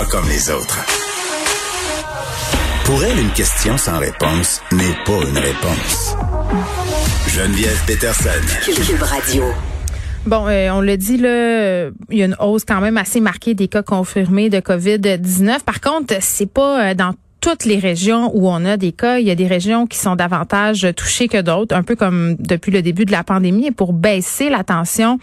Pas comme les autres. Pour elle, une question sans réponse n'est pas une réponse. Geneviève Peterson. Cube Radio. Bon, euh, on l'a dit, là, il y a une hausse quand même assez marquée des cas confirmés de COVID-19. Par contre, c'est pas euh, dans toutes les régions où on a des cas, il y a des régions qui sont davantage touchées que d'autres, un peu comme depuis le début de la pandémie. Et pour baisser la tension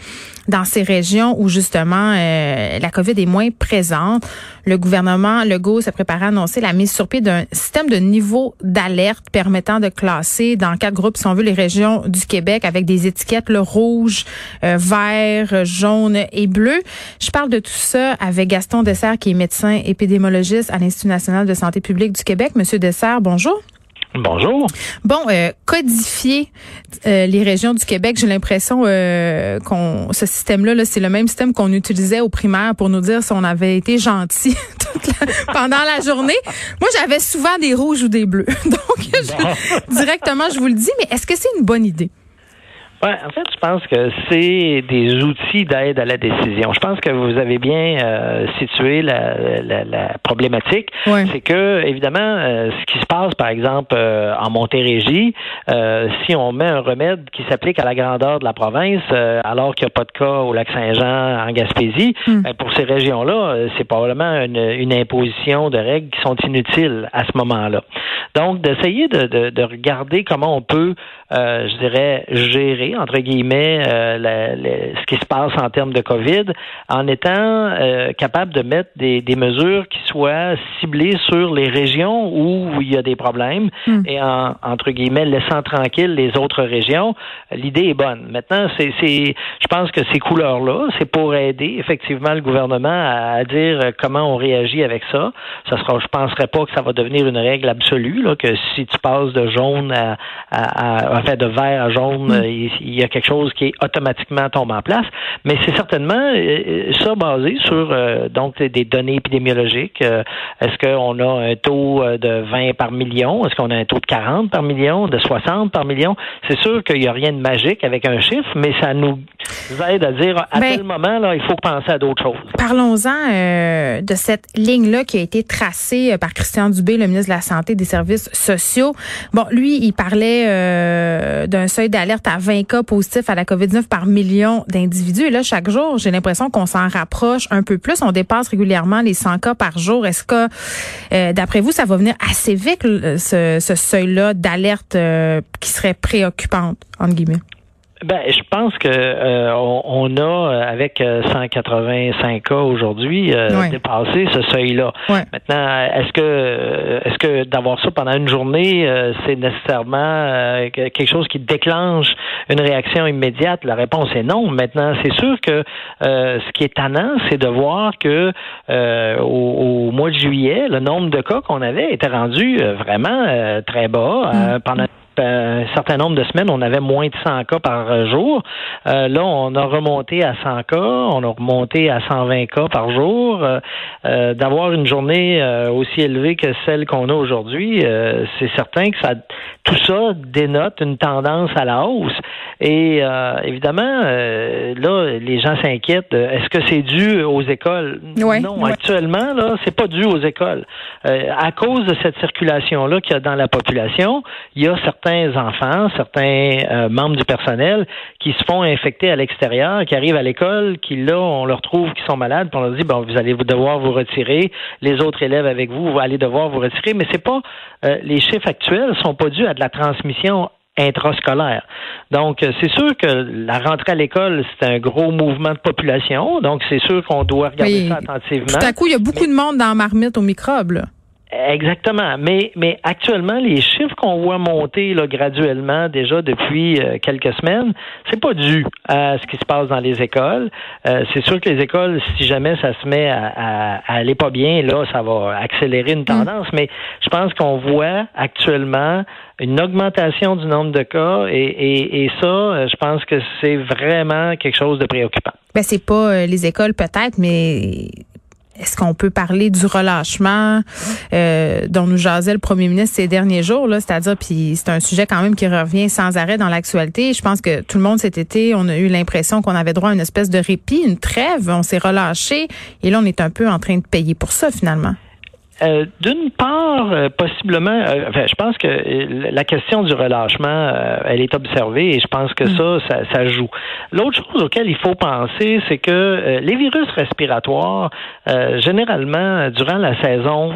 dans ces régions où justement euh, la COVID est moins présente, le gouvernement Legault se prépare à annoncer la mise sur pied d'un système de niveau d'alerte permettant de classer dans quatre groupes, si on veut, les régions du Québec avec des étiquettes le rouge, euh, vert, jaune et bleu. Je parle de tout ça avec Gaston Dessert, qui est médecin épidémiologiste à l'Institut national de santé publique du Québec. Monsieur Dessert, bonjour. Bonjour. Bon, euh, codifier euh, les régions du Québec, j'ai l'impression euh, qu'on ce système-là, -là, c'est le même système qu'on utilisait au primaire pour nous dire si on avait été gentil pendant la journée. Moi, j'avais souvent des rouges ou des bleus. Donc, je, directement, je vous le dis, mais est-ce que c'est une bonne idée? Ouais, en fait, je pense que c'est des outils d'aide à la décision. Je pense que vous avez bien euh, situé la, la, la problématique. C'est que, évidemment, euh, ce qui se passe, par exemple, euh, en Montérégie, si on met un remède qui s'applique à la grandeur de la province, alors qu'il n'y a pas de cas au lac Saint-Jean, en Gaspésie, Mm. ben, pour ces régions-là, c'est probablement une, une imposition de règles qui sont inutiles à ce moment-là. Donc, d'essayer de, de, de regarder comment on peut, je dirais, gérer entre guillemets, euh, la, la, ce qui se passe en termes de COVID, en étant euh, capable de mettre des, des, mesures qui soient ciblées sur les régions où il y a des problèmes Mm. et en, entre guillemets laissant tranquilles les autres régions. L'idée est bonne. Maintenant, c'est, c'est, je pense que ces couleurs-là, c'est pour aider effectivement le gouvernement à, à dire comment on réagit avec ça. Ça sera, je penserais pas que ça va devenir une règle absolue, là, que si tu passes de jaune à, à, à en fait de vert à jaune, Mm. Il, y a quelque chose qui est automatiquement tombe en place, mais c'est certainement euh, ça basé sur euh, donc des données épidémiologiques. Euh, est-ce qu'on a un taux euh, de 20 par million? Est-ce qu'on a un taux de 40 par million, de 60 par million? C'est sûr qu'il n'y a rien de magique avec un chiffre, mais ça nous aide à dire à Ben, tel moment, là, il faut penser à d'autres choses. Parlons-en euh, de cette ligne-là qui a été tracée euh, par Christian Dubé, le ministre de la Santé et des Services sociaux. Bon, lui, il parlait euh, d'un seuil d'alerte à 20 cas positifs à la COVID-19 par million d'individus. Et là, chaque jour, j'ai l'impression qu'on s'en rapproche un peu plus. On dépasse régulièrement les 100 cas par jour. Est-ce que, euh, d'après vous, ça va venir assez vite, ce, ce seuil-là d'alerte euh, qui serait préoccupante, entre guillemets? Ben, je pense que euh, on, on a euh, avec euh, 185 cas aujourd'hui euh, dépassé ce seuil-là. Ouais. Maintenant, est-ce que est-ce que d'avoir ça pendant une journée, euh, c'est nécessairement euh, que- quelque chose qui déclenche une réaction immédiate? La réponse est non. Maintenant, c'est sûr que euh, ce qui est tannant, c'est de voir que euh, au, au mois de juillet, le nombre de cas qu'on avait était rendu euh, vraiment euh, très bas Euh, pendant un certain nombre de semaines, on avait moins de 100 cas par jour. Euh, là, on a remonté à 100 cas, on a remonté à 120 cas par jour. Euh, euh, D'avoir une journée aussi élevée que celle qu'on a aujourd'hui, c'est certain que ça, tout ça dénote une tendance à la hausse. Et euh, évidemment, euh, là, les gens s'inquiètent. Est-ce que c'est dû aux écoles? Ouais, Non, ouais. actuellement, là, c'est pas dû aux écoles. Euh, à cause de cette circulation-là qu'il y a dans la population, il y a certains enfants, certains euh, membres du personnel qui se font infecter à l'extérieur, qui arrivent à l'école, qui là, on leur trouve qu'ils sont malades, puis on leur dit bon, vous allez devoir vous retirer, les autres élèves avec vous, vous allez devoir vous retirer, mais c'est pas euh, les chiffres actuels sont pas dus à de la transmission intrascolaire. Donc, euh, c'est sûr que la rentrée à l'école, c'est un gros mouvement de population. Donc, c'est sûr qu'on doit regarder Oui. ça attentivement. Tout à coup, il y a beaucoup de monde dans la marmite aux microbes. là. Exactement. Mais, mais actuellement, les chiffres qu'on voit monter là, graduellement déjà depuis euh, quelques semaines, c'est pas dû à ce qui se passe dans les écoles. Euh, c'est sûr que les écoles, si jamais ça se met à, aller pas bien, là, ça va accélérer une mm. tendance. Mais je pense qu'on voit actuellement une augmentation du nombre de cas et, et, et ça, je pense que c'est vraiment quelque chose de préoccupant. Ben c'est pas les écoles peut-être, mais est-ce qu'on peut parler du relâchement? Euh, dont nous jasait le premier ministre ces derniers jours, là, c'est-à-dire, puis c'est un sujet quand même qui revient sans arrêt dans l'actualité. Je pense que tout le monde cet été, on a eu l'impression qu'on avait droit à une espèce de répit, une trêve, on s'est relâché, et là, on est un peu en train de payer pour ça finalement. Euh, d'une part, euh, possiblement, euh, enfin, je pense que la question du relâchement, elle est observée et je pense que mm. ça, ça, joue. L'autre chose auquel il faut penser, c'est que les virus respiratoires, généralement, durant la saison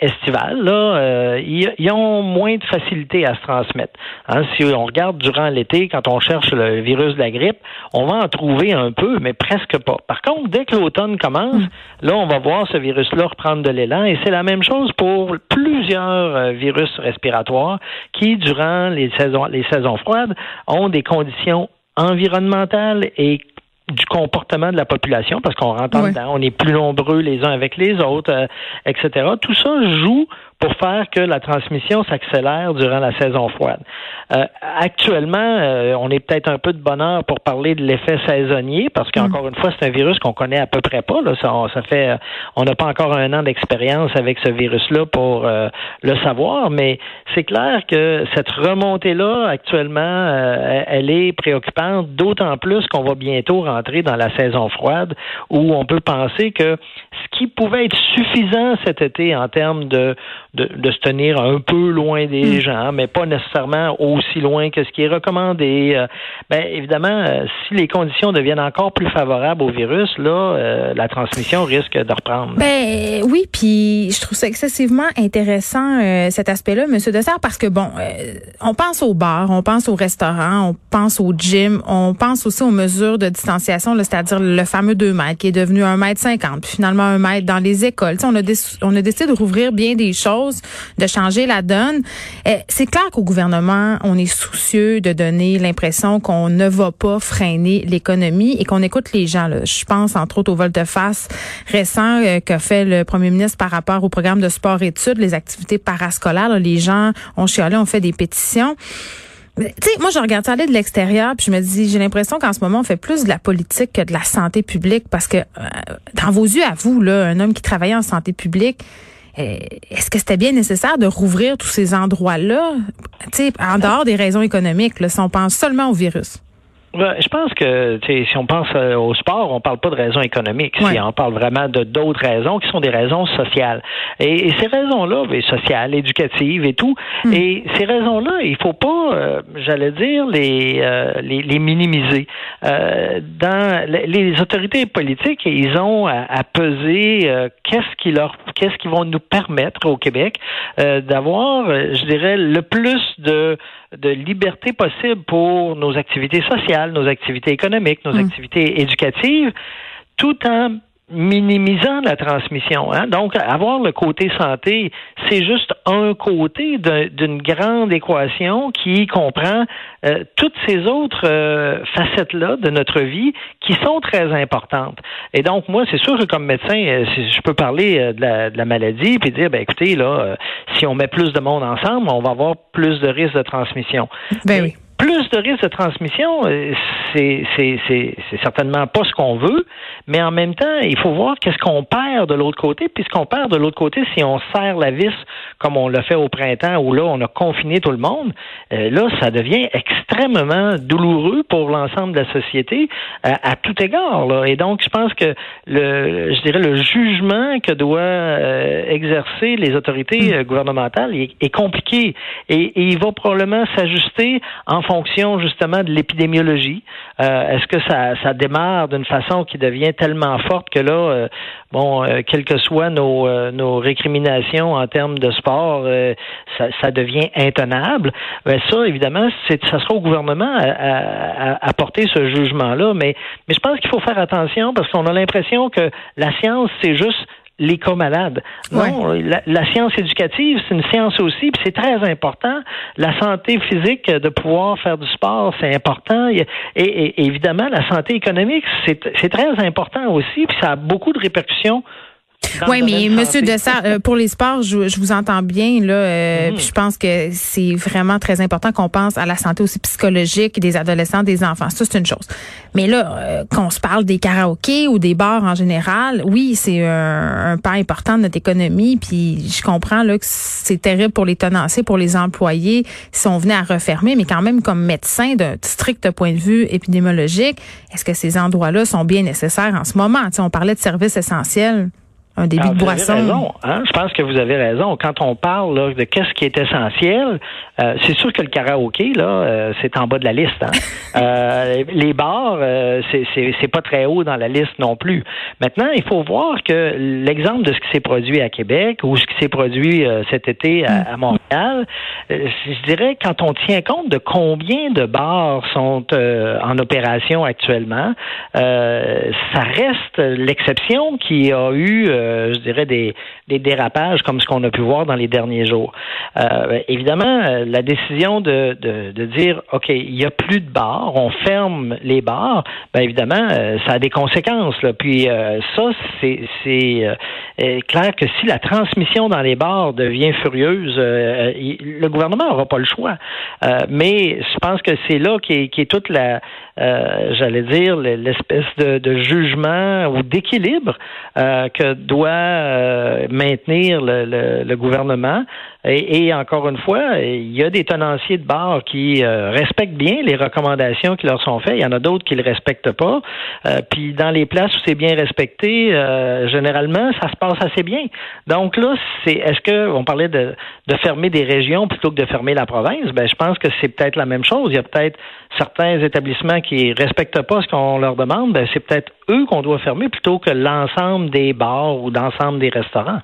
estivale, là, euh, ils, ont moins de facilité à se transmettre. Hein, si on regarde durant l'été, quand on cherche le virus de la grippe, on va en trouver un peu, mais presque pas. Par contre, dès que l'automne commence, hmm. là, on va voir ce virus-là reprendre de l'élan, et c'est la même chose pour plusieurs euh, virus respiratoires qui, durant les saisons, les saisons froides, ont des conditions environnementales et du comportement de la population, parce qu'on rentre dedans, on est plus nombreux les uns avec les autres, euh, etc. Tout ça joue pour faire que la transmission s'accélère durant la saison froide. Euh, actuellement, euh, on est peut-être un peu de bonheur pour parler de l'effet saisonnier, parce qu'encore mm. une fois, c'est un virus qu'on connaît à peu près pas. Là. Ça, ça fait, on n'a pas encore un an d'expérience avec ce virus-là pour euh, le savoir, mais c'est clair que cette remontée-là, actuellement, elle est préoccupante, d'autant plus qu'on va bientôt rentrer dans la saison froide, où on peut penser que ce qui pouvait être suffisant cet été en termes de de, se tenir un peu loin des hmm. gens, mais pas nécessairement aussi loin que ce qui est recommandé. Euh, ben évidemment, euh, si les conditions deviennent encore plus favorables au virus, là, euh, la transmission risque de reprendre. Ben oui, puis je trouve ça excessivement intéressant cet aspect-là, Monsieur Dessert, parce que bon, on pense aux bars, on pense aux restaurants, on pense au gym, on pense aussi aux mesures de distanciation, c'est-à-dire le fameux 2 mètres qui est devenu 1 mètre 50, puis finalement 1 mètre dans les écoles. on a, on a décidé de rouvrir bien des choses de changer la donne. Eh, c'est clair qu'au gouvernement, on est soucieux de donner l'impression qu'on ne va pas freiner l'économie et qu'on écoute les gens. Je pense entre autres au volte-face récent euh, qu'a fait le premier ministre par rapport au programme de sport-études, les activités parascolaires. les gens ont chialé, ont fait des pétitions. Tu sais, moi, je regarde ça aller de l'extérieur, puis je me dis, j'ai l'impression qu'en ce moment, on fait plus de la politique que de la santé publique, parce que euh, dans vos yeux, à vous, là, un homme qui travaillait en santé publique, est-ce que c'était bien nécessaire de rouvrir tous ces endroits-là, en dehors des raisons économiques, là, si on pense seulement au virus? Je pense que si on pense euh, au sport, on parle pas de raisons économiques. on parle vraiment de d'autres raisons qui sont des raisons sociales. Et, ces raisons-là, ben, sociales, éducatives et tout. Hmm. Et ces raisons-là, il faut pas, euh, j'allais dire, les, euh, les, minimiser. dans les, autorités politiques, ils ont à, à peser qu'est-ce qui leur, qu'est-ce qui vont nous permettre au Québec d'avoir, je dirais, le plus de de liberté possible pour nos activités sociales, nos activités économiques, nos hmm. activités éducatives, tout en minimisant la transmission. Hein? Donc, avoir le côté santé, c'est juste un côté d'une grande équation qui comprend euh, toutes ces autres euh, facettes-là de notre vie qui sont très importantes. Et donc, moi, c'est sûr que comme médecin, euh, je peux parler de la, de, la, maladie puis dire, ben écoutez, là, si on met plus de monde ensemble, on va avoir plus de risques de transmission. Ben oui plus de risques de transmission, euh, c'est, c'est, c'est, c'est certainement pas ce qu'on veut, mais en même temps, il faut voir qu'est-ce qu'on perd de l'autre côté, puis ce qu'on perd de l'autre côté, si on serre la vis comme on l'a fait au printemps, où là, on a confiné tout le monde, euh, là, ça devient extrêmement douloureux pour l'ensemble de la société euh, à tout égard. Là. Et donc, je pense que le, je dirais, le jugement que doit exercer les autorités mm. gouvernementales est, est compliqué et, et, il va probablement s'ajuster en fonction justement de l'épidémiologie. Euh, est-ce que ça, ça démarre d'une façon qui devient tellement forte que là, euh, bon, euh, quelles que soient nos, nos récriminations en termes de sport, ça, devient intenable? Ben ça, évidemment, ça sera au gouvernement à, à, porter ce jugement-là. Mais, mais je pense qu'il faut faire attention parce qu'on a l'impression que la science, c'est juste les cas malades. Non, la, science éducative, c'est une science aussi, puis c'est très important. La santé physique, de pouvoir faire du sport, c'est important. Et, et, évidemment, la santé économique, c'est très important aussi, puis ça a beaucoup de répercussions oui, mais Monsieur Dessert, euh, pour les sports, je, je vous entends bien là. Euh, mhm. Je pense que c'est vraiment très important qu'on pense à la santé aussi psychologique des adolescents, des enfants. Ça, c'est une chose. Mais là, euh, qu'on se parle des karaokés ou des bars en général, oui, c'est un, un, pas important de notre économie. Puis je comprends là que c'est terrible pour les tenanciers, pour les employés si on venait à refermer. Mais quand même, comme médecin d'un strict point de vue épidémiologique, est-ce que ces endroits-là sont bien nécessaires en ce moment? On parlait de services essentiels un débit de boisson. Raison, hein? Je pense que vous avez raison. Quand on parle de qu'est-ce qui est essentiel, euh, c'est sûr que le karaoké, là, euh, c'est en bas de la liste. Hein? Euh, les bars, c'est pas très haut dans la liste non plus. Maintenant, il faut voir que l'exemple de ce qui s'est produit à Québec ou ce qui s'est produit cet été à, mm. Montréal, je dirais quand on tient compte de combien de bars sont en opération actuellement, ça reste l'exception qui a eu euh, je dirais, des, dérapages comme ce qu'on a pu voir dans les derniers jours. Euh, évidemment, euh, la décision de, de, dire, OK, il n'y a plus de bars, on ferme les bars, bien évidemment, ça a des conséquences. Puis ça, c'est clair que si la transmission dans les bars devient furieuse, le gouvernement n'aura pas le choix. mais je pense que c'est là qui est, toute la, j'allais dire, l'espèce de, jugement ou d'équilibre que doit euh, maintenir le, le, gouvernement. Et, encore une fois, il y a des tenanciers de bars qui euh, respectent bien les recommandations qui leur sont faites. Il y en a d'autres qui ne le respectent pas. Euh, puis dans les places où c'est bien respecté, généralement, ça se passe assez bien. Donc là, c'est est-ce que on parlait de, de fermer des régions plutôt que de fermer la province? Ben, je pense que c'est peut-être la même chose. Il y a peut-être certains établissements qui respectent pas ce qu'on leur demande. Ben, c'est peut-être eux qu'on doit fermer plutôt que l'ensemble des bars ou d'ensemble des restaurants.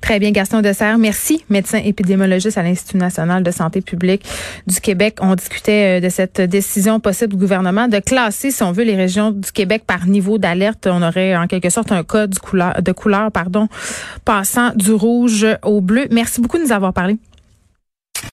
Très bien, Gaston Dessert. Merci, médecin épidémiologiste à l'Institut national de santé publique du Québec. On discutait euh, de cette décision possible du gouvernement de classer, si on veut, les régions du Québec par niveau d'alerte. On aurait en quelque sorte un code de couleur, pardon, passant du rouge au bleu. Merci beaucoup de nous avoir parlé.